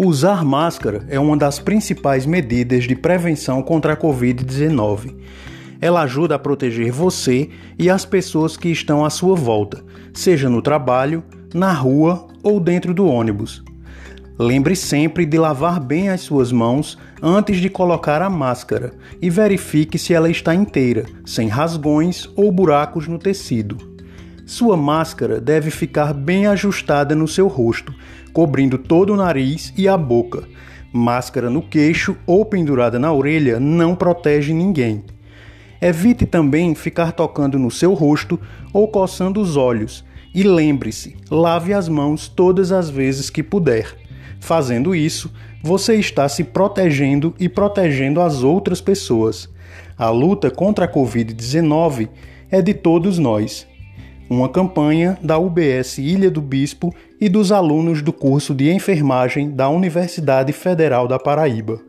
Usar máscara é uma das principais medidas de prevenção contra a Covid-19. Ela ajuda a proteger você e as pessoas que estão à sua volta, seja no trabalho, na rua ou dentro do ônibus. Lembre sempre de lavar bem as suas mãos antes de colocar a máscara e verifique se ela está inteira, sem rasgões ou buracos no tecido. Sua máscara deve ficar bem ajustada no seu rosto, cobrindo todo o nariz e a boca. Máscara no queixo ou pendurada na orelha não protege ninguém. Evite também ficar tocando no seu rosto ou coçando os olhos. E lembre-se, lave as mãos todas as vezes que puder. Fazendo isso, você está se protegendo e protegendo as outras pessoas. A luta contra a Covid-19 é de todos nós uma campanha da UBS Ilha do Bispo e dos alunos do curso de enfermagem da Universidade Federal da Paraíba.